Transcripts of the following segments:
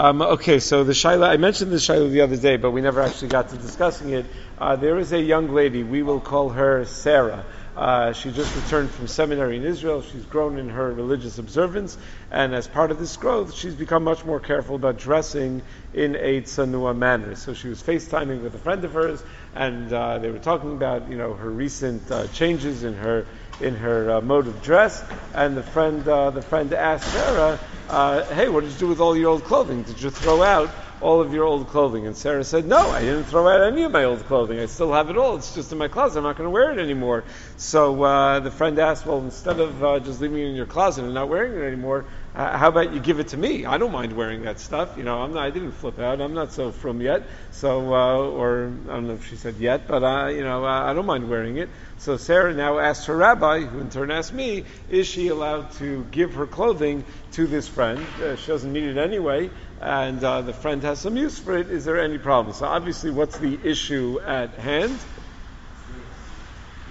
Um, okay, so the Shaila, I mentioned the Shaila the other day, but we never actually got to discussing it. Uh, there is a young lady, we will call her Sarah. Uh, she just returned from seminary in Israel. She's grown in her religious observance, and as part of this growth, she's become much more careful about dressing in a tsanua manner. So she was FaceTiming with a friend of hers, and uh, they were talking about, you know, her recent uh, changes in her in her uh, mode of dress. And the friend uh, the friend asked Sarah, uh, "Hey, what did you do with all your old clothing? Did you throw out?" all of your old clothing? And Sarah said, No, I didn't throw out any of my old clothing. I still have it all. It's just in my closet. I'm not going to wear it anymore. So uh, the friend asked, Well, instead of uh, just leaving it in your closet and not wearing it anymore, uh, how about you give it to me? I don't mind wearing that stuff. You know, I'm not, I didn't flip out. I'm not so frum yet. So, uh, or I don't know if she said yet, but uh, you know, uh, I don't mind wearing it. So Sarah now asked her rabbi, who in turn asked me, is she allowed to give her clothing to this friend? Uh, she doesn't need it anyway, and uh, the friend has some use for it. Is there any problem? So obviously, what's the issue at hand?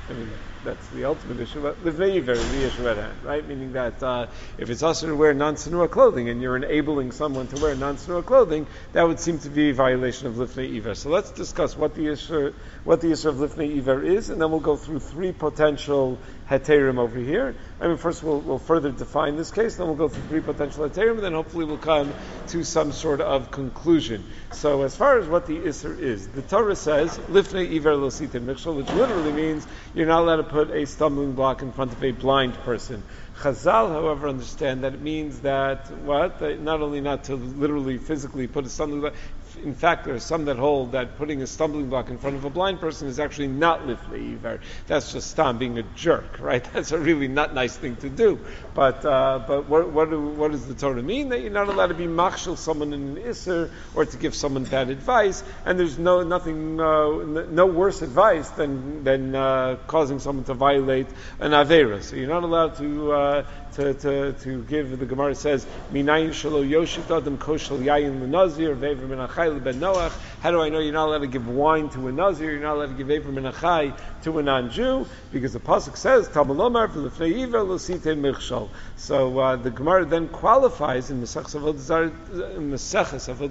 I mean, that's the ultimate issue. But right? Meaning that uh, if it's also to wear non-tzanua clothing and you're enabling someone to wear non-tzanua clothing, that would seem to be a violation of lifnei iver. So let's discuss what the issue, what the issue of lifnei iver is, and then we'll go through three potential heterim over here. I mean, first we'll, we'll further define this case, then we'll go through three potential heterim, and then hopefully we'll come to some sort of conclusion. So as far as what the isser is, the Torah says lifnei iver lositim mikshol, which literally means you're not allowed to put a stumbling block in front of a blind person. Chazal, however, understand that it means that what? Not only not to literally physically put a stumbling block, in fact, there are some that hold that putting a stumbling block in front of a blind person is actually not lifnei iver. That's just stam being a jerk, right? That's a really not nice thing to do. But uh, but what what, do, what does the Torah mean? That you're not allowed to be machshel someone in an isser or to give someone bad advice, and there's no nothing uh, no worse advice than than uh, causing someone to violate an avera. So you're not allowed to. Uh, to, to, to give, the Gemara says, Minayin shalo yoshit adam koshel yayin l'nazir, ve'ever min ben Noach. How do I know you're not allowed to give wine to a nazir, you're not allowed to give ever min to a non-Jew? Because the Pasuk says, Tamalomar v'lefnei iver l'site michshal. So uh, the Gemara then qualifies in Mesechus Avodah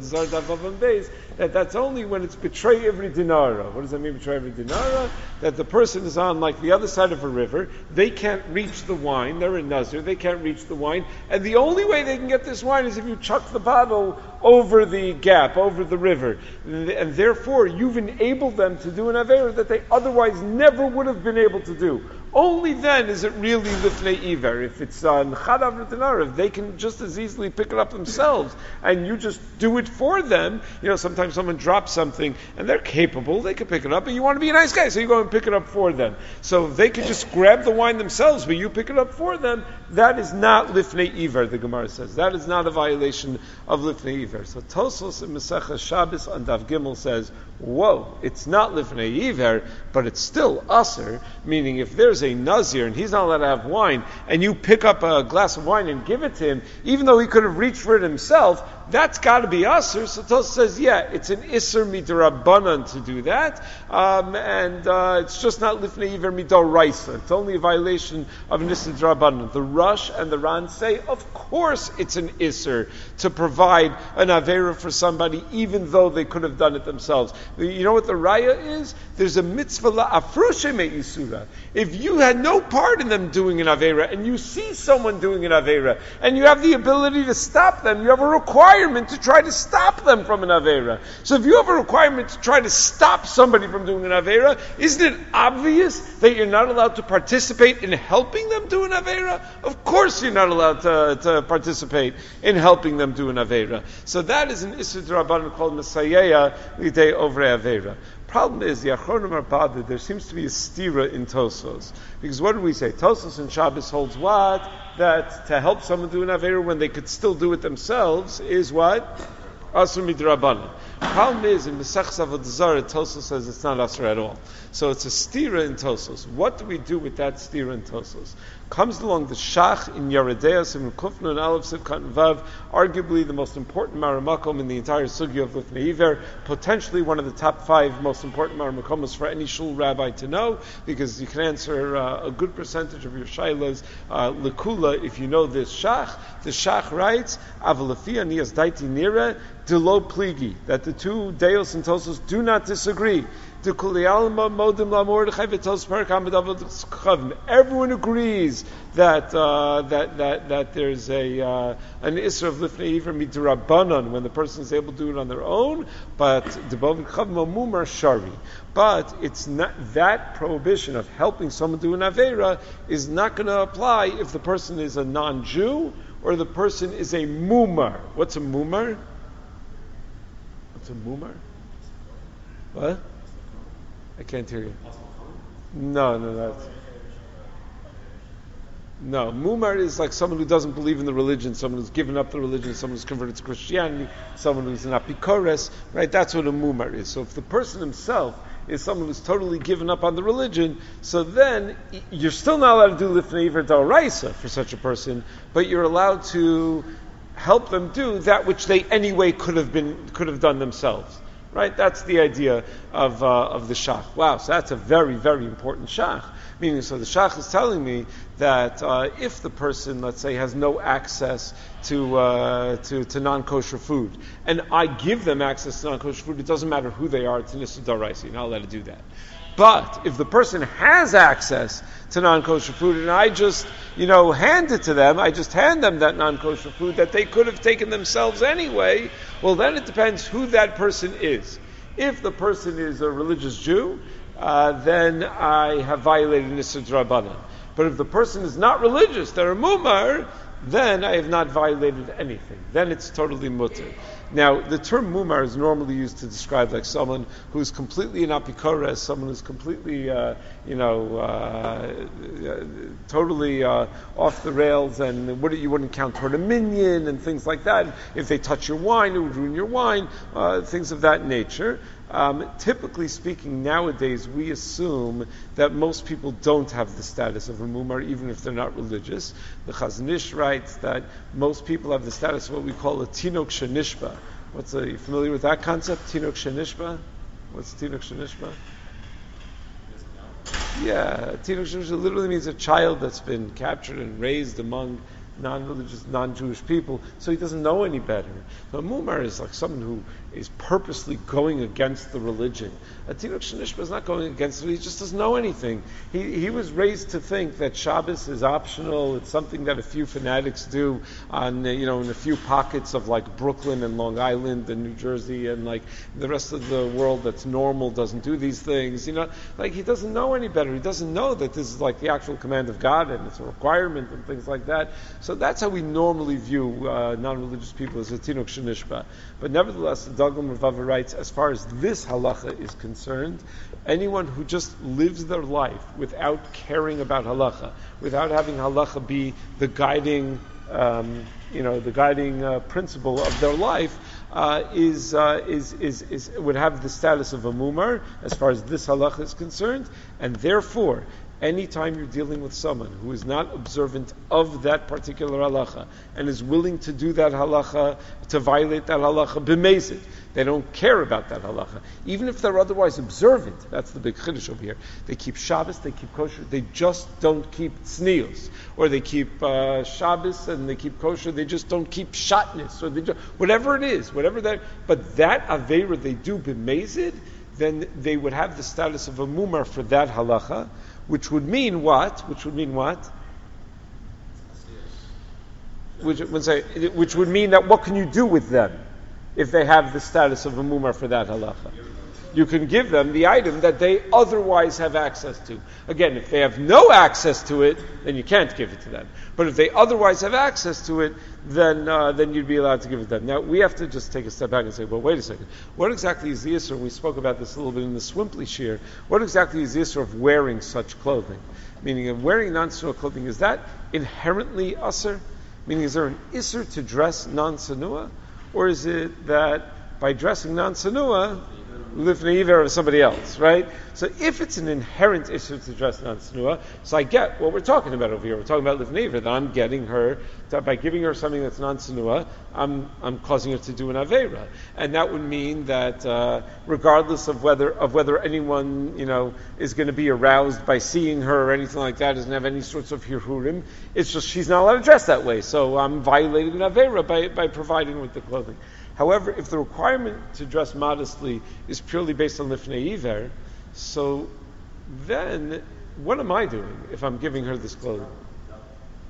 Zarah Davav Beis that that's only when it's betray every dinara. What does that mean, betray every dinara? That the person is on like the other side of a river, they can't reach the wine, they're in Nazir, they can't reach the wine, and the only way they can get this wine is if you chuck the bottle over the gap, over the river. And therefore, you've enabled them to do an Avera that they otherwise never would have been able to do. Only then is it really lifnei iver. If it's on chadav if they can just as easily pick it up themselves, and you just do it for them. You know, sometimes someone drops something and they're capable; they can pick it up, but you want to be a nice guy, so you go and pick it up for them. So they can just grab the wine themselves, but you pick it up for them. That is not lifnei iver. The Gemara says that is not a violation of lifnei iver. So Tosos in Masechah Shabbos on Dav Gimel says, "Whoa, it's not lifnei iver, but it's still assur." Meaning, if there's a nazir and he's not allowed to have wine, and you pick up a glass of wine and give it to him, even though he could have reached for it himself, that's got to be assur. So Tosa says, yeah, it's an isser midrabanan to do that, um, and uh, it's just not lifnei iver midoraisa. It's only a violation of an isser. The Rosh and the Ran say, of course, it's an isser to provide an avera for somebody, even though they could have done it themselves. You know what the raya is? There's a mitzvah la afroshe isura. If you had no part in them doing an avera, and you see someone doing an avera, and you have the ability to stop them, you have a requirement requirement to try to stop them from an Avera. So if you have a requirement to try to stop somebody from doing an Avera, isn't it obvious that you're not allowed to participate in helping them do an Avera? Of course you're not allowed to, to participate in helping them do an Avera. So that is an Issa Rabbanan called Mesayea Lidei Over Avera. Problem is, the Achronim are bothered. There seems to be a stira in Tosos. Because what do we say? Tosos and Shabbos holds what? That to help someone do an Avera when they could still do it themselves is what? Asr midrabanan. Problem is, in Mesech Avodah Zarah, Tosos says it's not Asr at all. So it's a stira in Tosos. What do we do with that stira in Tosos? Comes along the Shach in Yeredeas and Kufna and Aleph Sivkat Vav, arguably the most important Maramakom in the entire Sugya of Lifnei potentially one of the top five most important Maramakomos for any shul rabbi to know, because you can answer uh, a good percentage of your shailas uh, lekula if you know this Shach. The Shach writes, Avalafia Nias Daiti Nira, Delo Pligi, that the two Deos and Tosos do not disagree. Everyone agrees that uh, that that that there's a uh, an isra of lifnei iver midrabanan when the person is able to do it on their own, but shari. But it's not that prohibition of helping someone do an avera is not going to apply if the person is a non-Jew or the person is a mumar. What's a mumar? A mumar? What? I can't hear you. No, no, that's. No, mumar is like someone who doesn't believe in the religion, someone who's given up the religion, someone who's converted to Christianity, someone who's an apikores, right? That's what a mumar is. So if the person himself is someone who's totally given up on the religion, so then you're still not allowed to do lifnei iver da'oraisa for such a person, but you're allowed to help them do that which they anyway could have been could have done themselves. Right? That's the idea of, uh, of the shach. Wow, so that's a very, very important shach. Meaning, so the shach is telling me that uh, if the person, let's say, has no access to, uh, to, to non kosher food, and I give them access to non kosher food, it doesn't matter who they are, it's an Issa You're not allowed do that. But if the person has access to non-kosher food and I just, you know, hand it to them, I just hand them that non-kosher food that they could have taken themselves anyway, well then it depends who that person is. If the person is a religious Jew, uh, then I have violated Nisr Rabbanan. But if the person is not religious, they're a mumar, then I have not violated anything. Then it's totally mutter. Now, the term mumar is normally used to describe like someone who's completely an apikores, someone who's completely, uh, you know, uh, totally uh, off the rails, and what, you wouldn't count toward a minyan and things like that. If they touch your wine, it would ruin your wine, uh, things of that nature. Um, typically speaking, nowadays we assume that most people don't have the status of a mumar, even if they're not religious. The Chazon Ish writes that most people have the status of what we call a tinok shenishba. What's a, you familiar with that concept? Tinok shenishba. What's tinok shenishba? Yeah, tinok shenishba literally means a child that's been captured and raised among non-religious, non-Jewish people, so he doesn't know any better. So a mumar is like someone who is purposely going against the religion. A Tinok Shenishba is not going against it, he just doesn't know anything. He, he was raised to think that Shabbos is optional, it's something that a few fanatics do on, you know, in a few pockets of like Brooklyn and Long Island and New Jersey and like the rest of the world that's normal doesn't do these things, you know, like he doesn't know any better. He doesn't know that this is like the actual command of God and it's a requirement and things like that. So that's how we normally view uh, non-religious people as a Tinok Shenishba. But nevertheless, Dagul Mervava writes, as far as this halacha is concerned, anyone who just lives their life without caring about halacha, without having halacha be the guiding, um, you know, the guiding uh, principle of their life, uh, is, uh, is, is, is, would have the status of a mumar as far as this halacha is concerned, and therefore anytime you're dealing with someone who is not observant of that particular halacha and is willing to do that halacha, to violate that halacha, b'mezid, they don't care about that halacha. Even if they're otherwise observant, that's the big chiddush over here. They keep Shabbos, they keep kosher, they just don't keep tznius. Or they keep uh, Shabbos and they keep kosher, they just don't keep shatness. Or they just, whatever it is, whatever that, but that avera they do b'mezid, then they would have the status of a mumar for that halacha which would mean what? Which would mean what? Which which would mean that what can you do with them if they have the status of a mumar for that halacha? You can give them the item that they otherwise have access to. Again, if they have no access to it, then you can't give it to them. But if they otherwise have access to it, then uh, then you'd be allowed to give it to them. Now we have to just take a step back and say, well, wait a second. What exactly is the issue? We spoke about this a little bit in the Swimply shiur. What exactly is the issue of wearing such clothing? Meaning, of wearing non-tzanua clothing is that inherently usr? Meaning, is there an isser to dress non-tzanua, or is it that by dressing non-tzanua lifnei iver of somebody else, right? So if it's an inherent issue to dress non-snua, so I get what we're talking about over here. We're talking about lifnei iver, that I'm getting her, to, by giving her something that's non-snua, I'm, I'm causing her to do an avera. And that would mean that uh, regardless of whether, of whether anyone, you know, is going to be aroused by seeing her or anything like that, doesn't have any sorts of hirhurim, it's just she's not allowed to dress that way. So I'm violating an avera by, by providing with the clothing. However, if the requirement to dress modestly is purely based on lifnei iver, so then what am I doing if I'm giving her this clothing?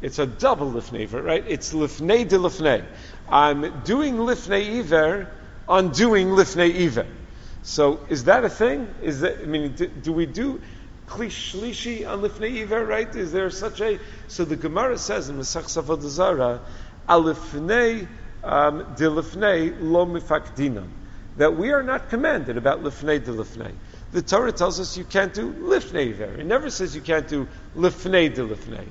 It's a double lifnei iver, right? It's lifnei de lifnei. I'm doing lifnei iver on doing lifnei iver. So is that a thing? Is that I mean, do, do we do klishlishi on lifnei iver? Right? Is there such a? So the Gemara says in Mesechus Avodah Zarah, alifnei um, mifakdinan. That we are not commanded about lifnei dilifnei. The Torah tells us you can't do lifnei ver. It never says you can't do lifnei dilifnei.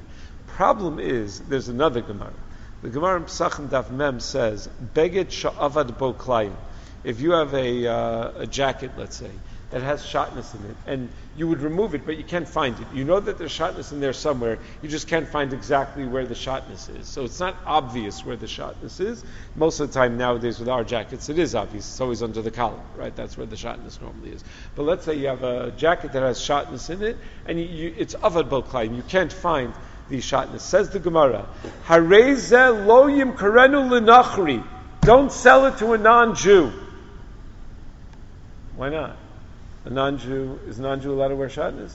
Problem is, there's another Gemara. The Gemara in Pesachim Daf Mem says, Beged sha'avad bo klayim. If you have a, uh, a jacket, let's say, that has shotness in it, and you would remove it, but you can't find it. You know that there's shotness in there somewhere, you just can't find exactly where the shotness is. So it's not obvious where the shotness is. Most of the time nowadays with our jackets, it is obvious. It's always under the collar, right? That's where the shotness normally is. But let's say you have a jacket that has shotness in it, and you, you, it's avad boklaim. You can't find the shotness. Says the Gemara, Hareze loyim karenu lenachri. Don't sell it to a non-Jew. Why not? A non-Jew is a non-Jew allowed to wear shatnez?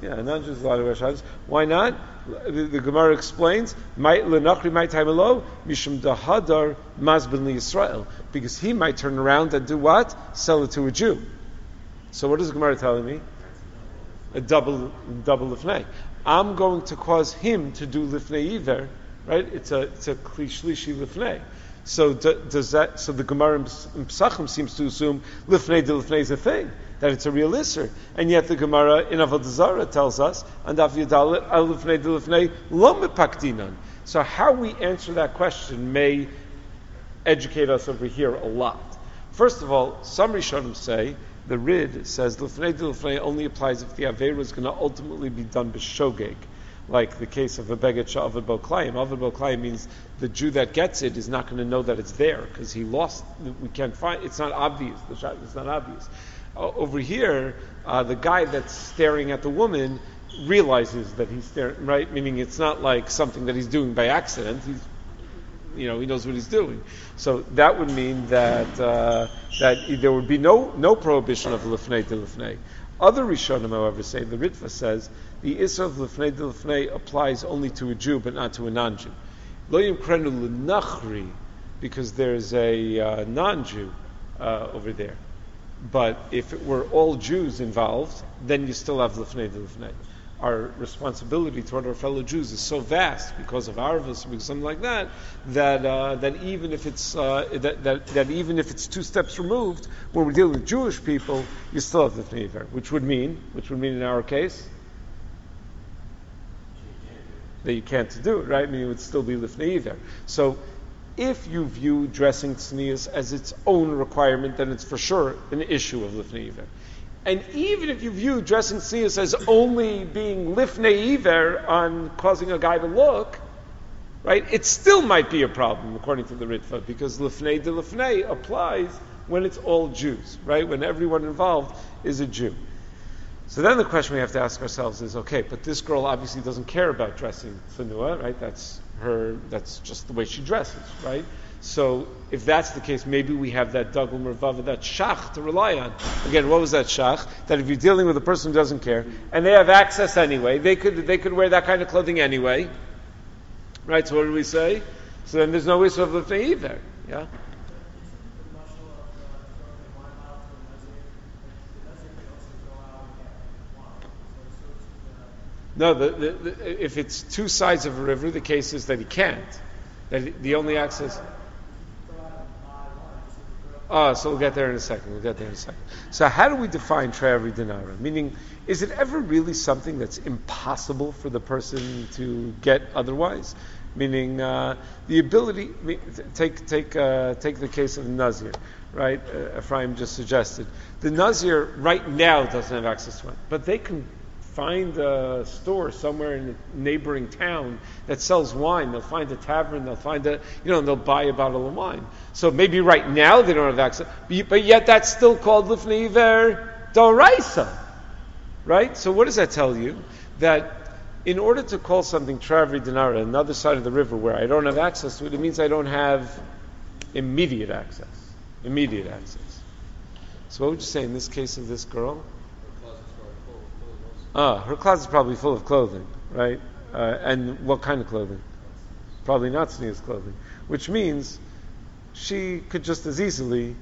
Yeah, a non-Jew is allowed to wear shatnez. Why not? The, the Gemara explains, "Lenachri my time mishum dahadar mazbin Yisrael," because he might turn around and do what? Sell it to a Jew. So what is the Gemara telling me? A double double lifnei. I'm going to cause him to do lifnei either, right? It's a it's a klishlishi lifnei. So does that? So the Gemara in Pesachim seems to assume lifnei de lifnei is a thing that it's a real isser, and yet the Gemara in Avodah Zarah tells us and. So how we answer that question may educate us over here a lot. First of all, some Rishonim say the Rid says lifnei de only applies if the Aveira is going to ultimately be done b'shogeg like the case of a beged sha'avad boklayim. Avad boklayim means the Jew that gets it is not going to know that it's there because he lost. We can't find. It's not obvious. The shot is not obvious. Uh, over here, uh, the guy that's staring at the woman realizes that he's staring. Right, meaning it's not like something that he's doing by accident. He's you know, he knows what he's doing. So that would mean that uh, that there would be no no prohibition of lifnei to lifnei. Other Rishonim, however, say the Ritva says the Isra of de Lefnei applies only to a Jew, but not to a non-Jew. Lo Yimkrenu L'Nachri, because there's a uh, non-Jew uh, over there. But if it were all Jews involved, then you still have Lefnei de Lefnei. Our responsibility toward our fellow Jews is so vast because of Arvus, because something like that, that uh, that even if it's uh, that, that, that even if it's two steps removed, when we're dealing with Jewish people, you still have the Tneiver, which would mean, which would mean in our case, that you can't do it, right? I mean, it would still be lifnei either. So, if you view dressing tznius as its own requirement, then it's for sure an issue of lifnei. And even if you view dressing tznius as only being lifnei on causing a guy to look, right? It still might be a problem according to the Ritva because lifnei de lifnei applies when it's all Jews, right? When everyone involved is a Jew. So then the question we have to ask ourselves is, okay, but this girl obviously doesn't care about dressing tsanua, right? That's her, that's just the way she dresses, right? So if that's the case, maybe we have that dagul mervava, that shach to rely on. Again, what was that shach? That if you're dealing with a person who doesn't care, and they have access anyway, they could, they could wear that kind of clothing anyway. Right, so what do we say? So then there's no issue of the lifting either. Yeah? No, the, the, the, if it's two sides of a river, the case is that he can't. That the only access. Oh, so we'll get there in a second. We'll get there in a second. So, how do we define Tre'avi Dinara? Meaning, is it ever really something that's impossible for the person to get otherwise? meaning uh, the ability. Take take uh, take the case of the Nazir, right? Uh, Ephraim just suggested the Nazir right now doesn't have access to it, but they can find a store somewhere in a neighboring town that sells wine. They'll find a tavern. They'll find a you know, and they'll buy a bottle of wine. So maybe right now they don't have access, but yet that's still called lifnei iver doraisa, right? So what does that tell you? That in order to call something Travi Dinara, another side of the river where I don't have access to it, it means I don't have immediate access. Immediate access. So what would you say in this case of this girl? Ah, her closet is probably full of clothing, right? Uh, and what kind of clothing? Probably not tznius clothing, which means she could just as easily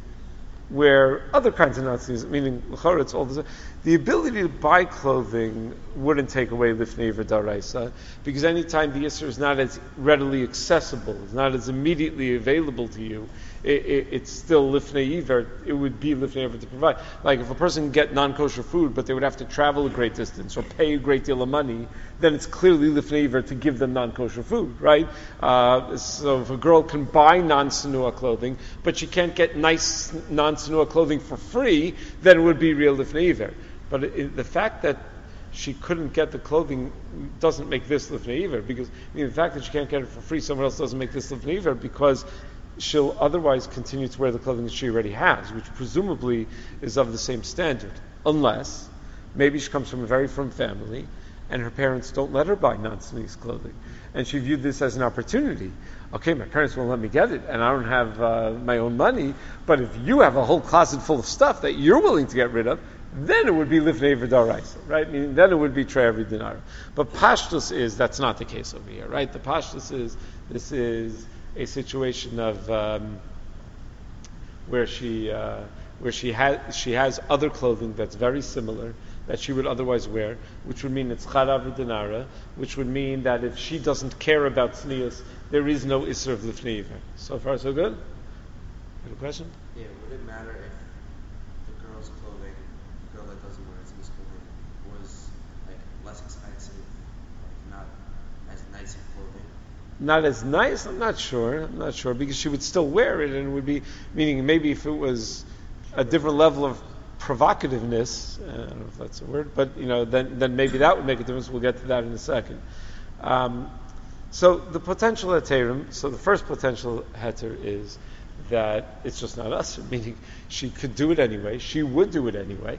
wear other kinds of Nazis, meaning it's all the the ability to buy clothing wouldn't take away lifnei daraisa, because anytime the Isser is not as readily accessible, it's not as immediately available to you, it, it, it's still lifnei iver. It would be lifnei iver to provide. Like if a person can get non-kosher food, but they would have to travel a great distance or pay a great deal of money, then it's clearly lifnei iver to give them non-kosher food, right? Uh, so if a girl can buy non-tzanua clothing, but she can't get nice non-tzanua clothing for free, then it would be real lifnei iver. But it, the fact that she couldn't get the clothing doesn't make this lifnei iver because I mean, the fact that she can't get it for free somewhere else doesn't make this lifnei iver because she'll otherwise continue to wear the clothing that she already has, which presumably is of the same standard, unless maybe she comes from a very frum family and her parents don't let her buy non-tznius clothing. And she viewed this as an opportunity. Okay, my parents won't let me get it, and I don't have uh, my own money, but if you have a whole closet full of stuff that you're willing to get rid of, then it would be lifnei v'daraisa, right? Meaning then it would be tre'avi dinar. But pashtus is that's not the case over here, right? The pashtus is this is a situation of um, where she uh, where she has she has other clothing that's very similar that she would otherwise wear, which would mean it's charav dinara, which would mean that if she doesn't care about tznius, there is no isser of lifnei So far, so good. Got a question? Yeah. Would it matter if the girl's clothing, the girl that doesn't wear tznius clothing, was like less expensive, like not as nice of clothing? Not as nice. I'm not sure. I'm not sure because she would still wear it, and it would be meaning maybe if it was a different level of provocativeness. Uh, I don't know if that's a word, but you know, then then maybe that would make a difference. We'll get to that in a second. Um, so the potential heterim. So the first potential heter is that it's just not us, meaning she could do it anyway. She would do it anyway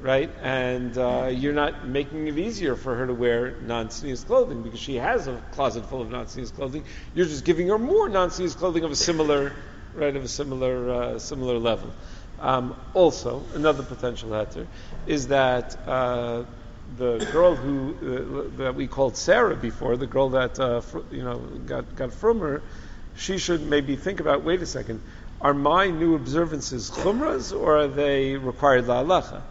right? And uh, you're not making it easier for her to wear non-tznius clothing because she has a closet full of non-tznius clothing. You're just giving her more non-tznius clothing of a similar, right, of a similar, uh, similar level. Um, also, another potential heter is that uh, the girl who uh, that we called Sarah before, the girl that uh, fr- you know got got from her, she should maybe think about. Wait a second. Are my new observances chumras or are they required la'alacha?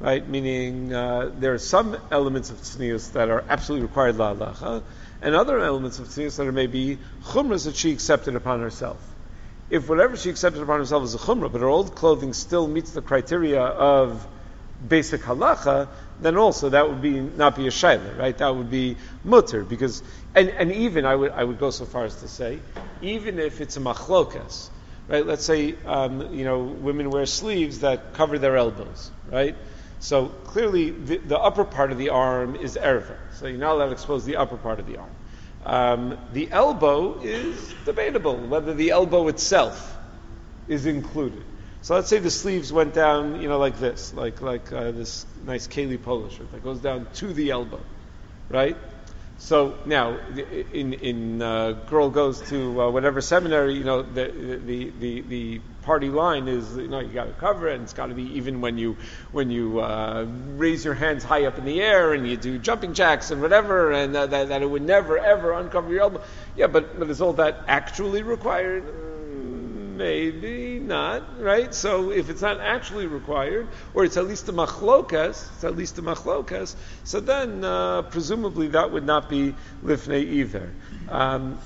Right? Meaning uh, there are some elements of tznius that are absolutely required la'alacha, and other elements of tznius that are maybe chumras that she accepted upon herself. If whatever she accepted upon herself is a chumrah, but her old clothing still meets the criteria of basic halacha, then also that would be not be a shaila, right? That would be mutter because, and, and even I would I would go so far as to say, even if it's a machlokas, right? Let's say um, you know women wear sleeves that cover their elbows, right? So clearly, the, the, upper part of the arm is erva. So you're not allowed to expose the upper part of the arm. Um, the elbow is debatable whether the elbow itself is included. So let's say the sleeves went down, you know, like this, like like uh, this nice Kaylie polo shirt that goes down to the elbow, right? So now, in in uh, girl goes to uh, whatever seminary, you know, the the the, the party line is you know you got to cover it, and it's got to be even when you when you uh, raise your hands high up in the air and you do jumping jacks and whatever, and that, that it would never ever uncover your elbow. Yeah, but but is all that actually required? Maybe not, right? So if it's not actually required, or it's at least a machlokas, it's at least a machlokas, so then uh, presumably that would not be lifnei either. Um,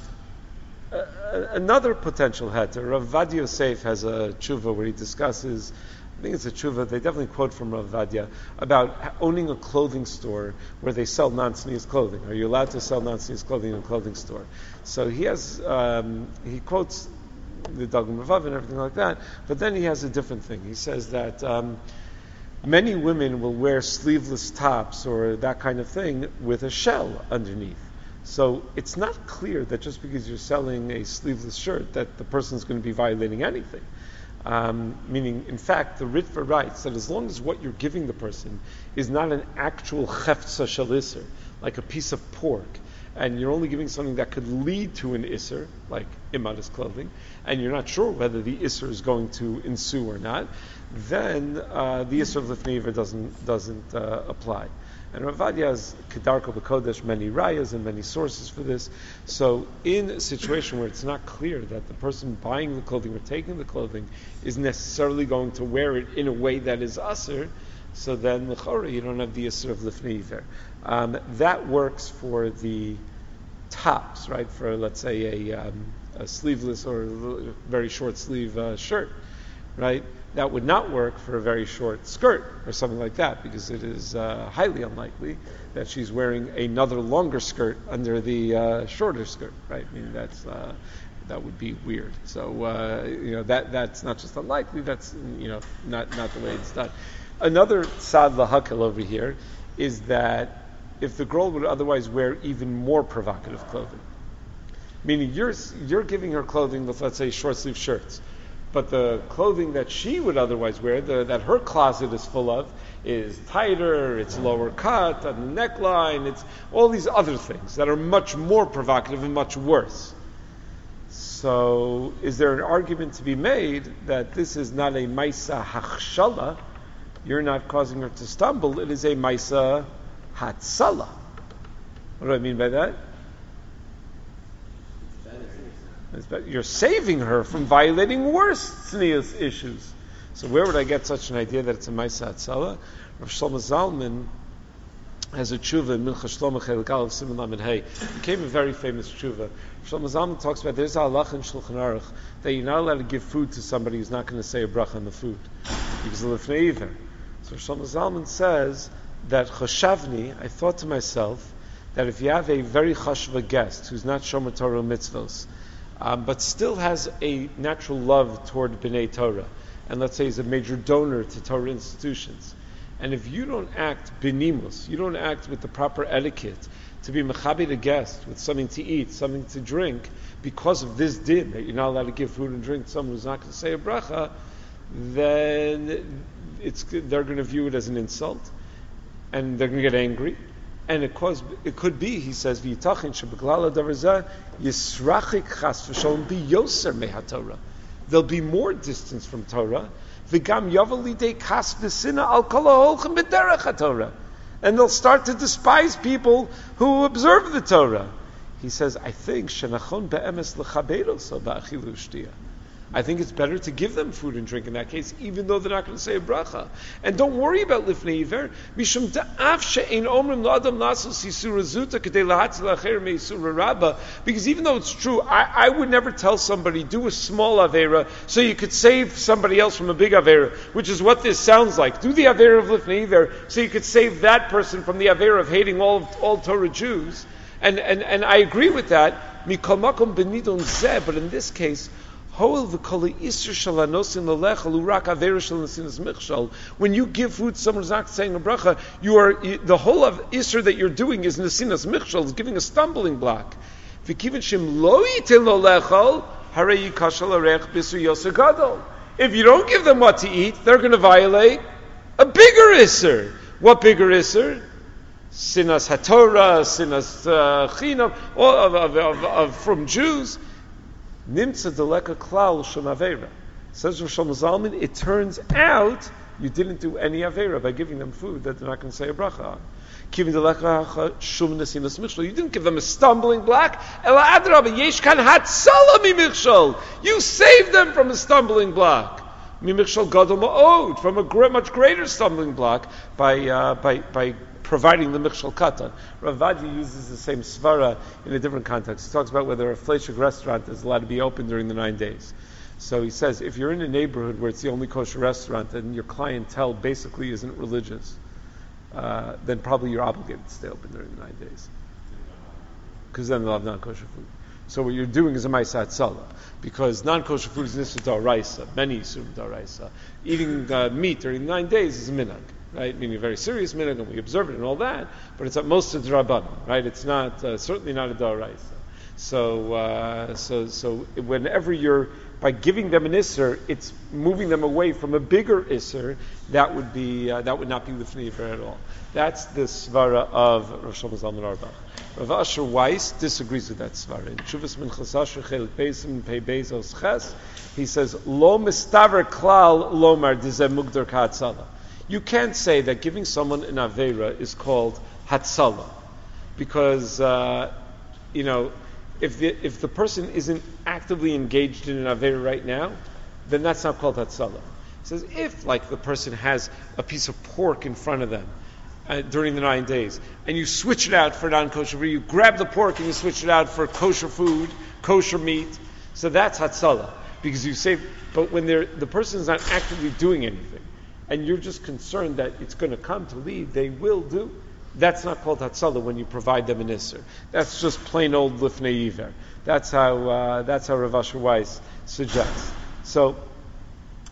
another potential heter, Rav Ovadia Yosef has a tshuva where he discusses I think it's a tshuva, they definitely quote from Rav Ovadia about owning a clothing store where they sell non-tznius clothing. Are you allowed to sell non-tznius clothing in a clothing store? So he has, um, he quotes the Dagul Mervava and everything like that, but then he has a different thing. He says that um, many women will wear sleeveless tops or that kind of thing with a shell underneath. So it's not clear that just because you're selling a sleeveless shirt that the person's going to be violating anything. Um, meaning, in fact, the Ritva writes that as long as what you're giving the person is not an actual cheftza shalisser, like a piece of pork, and you're only giving something that could lead to an isser, like imadas clothing, and you're not sure whether the isser is going to ensue or not, then uh, the isser of lifneiver doesn't doesn't uh, apply. And Rav Ovadia has Kedarko B'Kodesh many rayas and many sources for this. So in a situation where it's not clear that the person buying the clothing or taking the clothing is necessarily going to wear it in a way that is assur, so then l'chora you don't have the isser of lifnei um, That works for the tops, right? For let's say a, um, a sleeveless or a very short sleeve uh, shirt, right? That would not work for a very short skirt or something like that because it is uh, highly unlikely that she's wearing another longer skirt under the uh, shorter skirt, right? I mean that's uh, that would be weird. So uh, you know that that's not just unlikely. That's you know not not the way it's done. Another sad lahakal over here is that if the girl would otherwise wear even more provocative clothing, meaning you're you're giving her clothing with let's say short sleeve shirts but the clothing that she would otherwise wear, the, that her closet is full of, is tighter, it's lower cut on the neckline, it's all these other things that are much more provocative and much worse. So, is there an argument to be made that this is not a maisa hachshala? You're not causing her to stumble. It is a maisa hatsala. What do I mean by that? You're saving her from violating worse tznius issues. So where would I get such an idea that it's a Maisa Atzala? Rav Shlomo Zalman has a tshuva in Minchas Shlomo Chelik of Siman Lamed Hey. became a very famous tshuva. Shlomo Zalman talks about there's a halach in Shulchan Aruch that you're not allowed to give food to somebody who's not going to say a bracha on the food because of the either. So Shlomo Zalman says that Choshavni, I thought to myself that if you have a very chashva guest who's not Shomer Torah mitzvos, um, but still has a natural love toward B'nai Torah, and let's say he's a major donor to Torah institutions. And if you don't act benimus, you don't act with the proper etiquette to be mechabit a guest with something to eat, something to drink, because of this din that you're not allowed to give food and drink to someone who's not going to say a bracha, then it's, they're going to view it as an insult, and they're going to get angry, and it, cause, it could be, he says. There'll be more distance from Torah. Al. And they'll start to despise people who observe the Torah. He says, I think shenachon. I think it's better to give them food and drink in that case, even though they're not going to say a bracha. And don't worry about lifnei iver. Mishum omrim. Because even though it's true, I, I, would never tell somebody, do a small avera so you could save somebody else from a big avera, which is what this sounds like. Do the avera of lifnei iver so you could save that person from the avera of hating all, all Torah Jews. And, and, and I agree with that. But in this case, when you give food to not saying a bracha, you are the whole of isser that you're doing is nesinas michshal, is giving a stumbling block. If you don't give them what to eat, they're going to violate a bigger isser. What bigger isser? Sinas hatorah, sinas uh, chinam, of, of, of, from Jews. Nimtza deleka klal shum avera. Says Rosh Zalman, it turns out you didn't do any avera by giving them food that they're not going to say a bracha on. You didn't give them a stumbling block. You saved them from a stumbling block. From a much greater stumbling block by, uh, by, by providing the Michshal Katan. Rav Ovadia uses the same svara in a different context. He talks about whether a fleshig restaurant is allowed to be open during the nine days. So he says, if you're in a neighborhood where it's the only kosher restaurant and your clientele basically isn't religious, uh, then probably you're obligated to stay open during the nine days. Because then they'll have non-kosher food. So what you're doing is a Maisa Salah. Because non-kosher food is Nisa Daraisa, many Yisum Daraisa. Eating uh, meat during nine days is a minhag, right? Meaning a very serious minhag, and we observe it and all that, but it's at most a Drabanan, right? It's not, uh, certainly not a Daraisa. So, uh, so, so whenever you're by giving them an isser, it's moving them away from a bigger isser. That would be uh, that would not be lifnei at all. That's the svara of Rosh Zalman Auerbach. Rav Asher Weiss disagrees with that svara. In Minchas Asher Pei Bezos Ches, he says Lo mistaver klal lomar dizem mugdar katzala. You can't say that giving someone an avera is called hatzala, because uh, you know if the, if the person isn't actively engaged in an Avera right now, then that's not called Hatzalah. He says, if, like, the person has a piece of pork in front of them uh, during the nine days, and you switch it out for non kosher, food. you grab the pork and you switch it out for kosher food, kosher meat, so that's Hatzalah. Because you say, but when the person is not actively doing anything, and you're just concerned that it's going to come to lead, they will do. That's not called Hatzalah when you provide them an Isser. That's just plain old Lifnei Iver. That's how, uh, that's how Rav Asher Weiss suggests. So,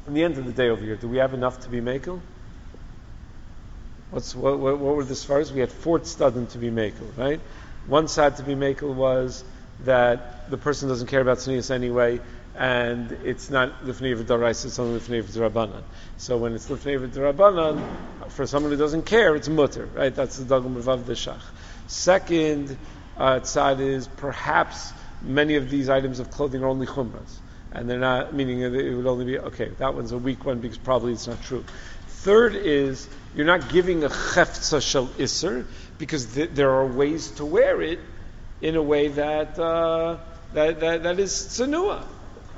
in the end of the day over here, do we have enough to be Makel? What's, what, what, what were the Svaras? We had four Tzadim to be Makel, right? One side to be Makel was that the person doesn't care about Tznius anyway, and it's not lifnei v'darais, it's only lifnei v'darabanan. So when it's lifnei v'darabanan, for someone who doesn't care, it's mutter, right? That's the dagum of the shach. Second uh, tzad is perhaps many of these items of clothing are only chumras, and they're not meaning it would only be okay. That one's a weak one because probably it's not true. Third is you're not giving a cheftza shel iser because th- there are ways to wear it in a way that uh, that, that, that is tsanua.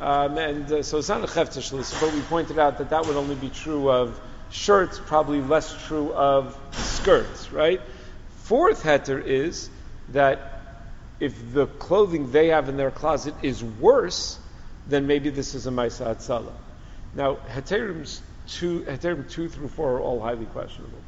Um, and uh, so it's not a chefta but we pointed out that that would only be true of shirts, probably less true of skirts, right? Fourth heter is that if the clothing they have in their closet is worse, then maybe this is a Maisa Atzala. Now, heterim two, heterim two through four are all highly questionable,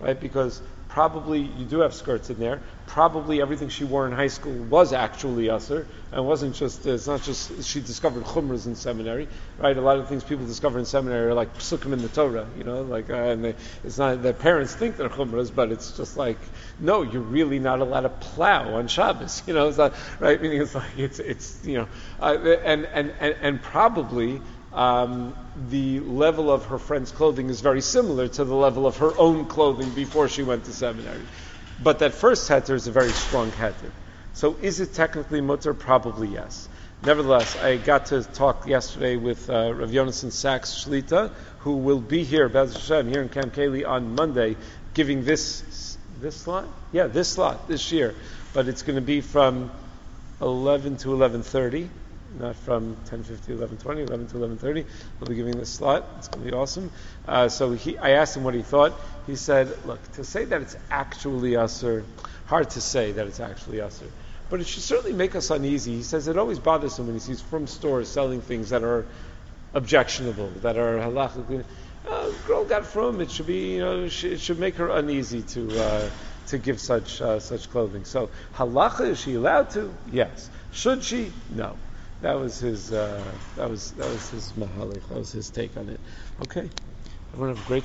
right? Because Probably you do have skirts in there. Probably everything she wore in high school was actually assur, and wasn't just. It's not just she discovered chumras in seminary, right? A lot of things people discover in seminary are like psukim in the Torah, you know, like uh, and they, it's not their parents think they're chumras, but it's just like no, you're really not allowed to plow on Shabbos, you know, it's not right. Meaning it's like it's it's you know, uh, and, and and and probably um, the level of her friend's clothing is very similar to the level of her own clothing before she went to seminary. But that first heter is a very strong heter. So is it technically mutter? Probably yes. Nevertheless, I got to talk yesterday with uh, Rav Yonason Sachs Shlita, who will be here, Bez Hashem, here in Camp Kaylie on Monday, giving this this slot. Yeah, this slot this year, but it's going to be from 11 to 11:30 not from 10.50, 11.20, 11 to 11.30. We'll be giving this slot. It's going to be awesome. Uh, so he, I asked him what he thought. He said, look, to say that it's actually assur, hard to say that it's actually assur. But it should certainly make us uneasy. He says it always bothers him when he sees from stores selling things that are objectionable, that are halachically. Uh, girl got from it should be you know it should make her uneasy to uh, to give such uh, such clothing. So halacha is she allowed to? Yes. Should she? No. That was his. Uh, that was that was his mahalik. That was his take on it. Okay, everyone have a great.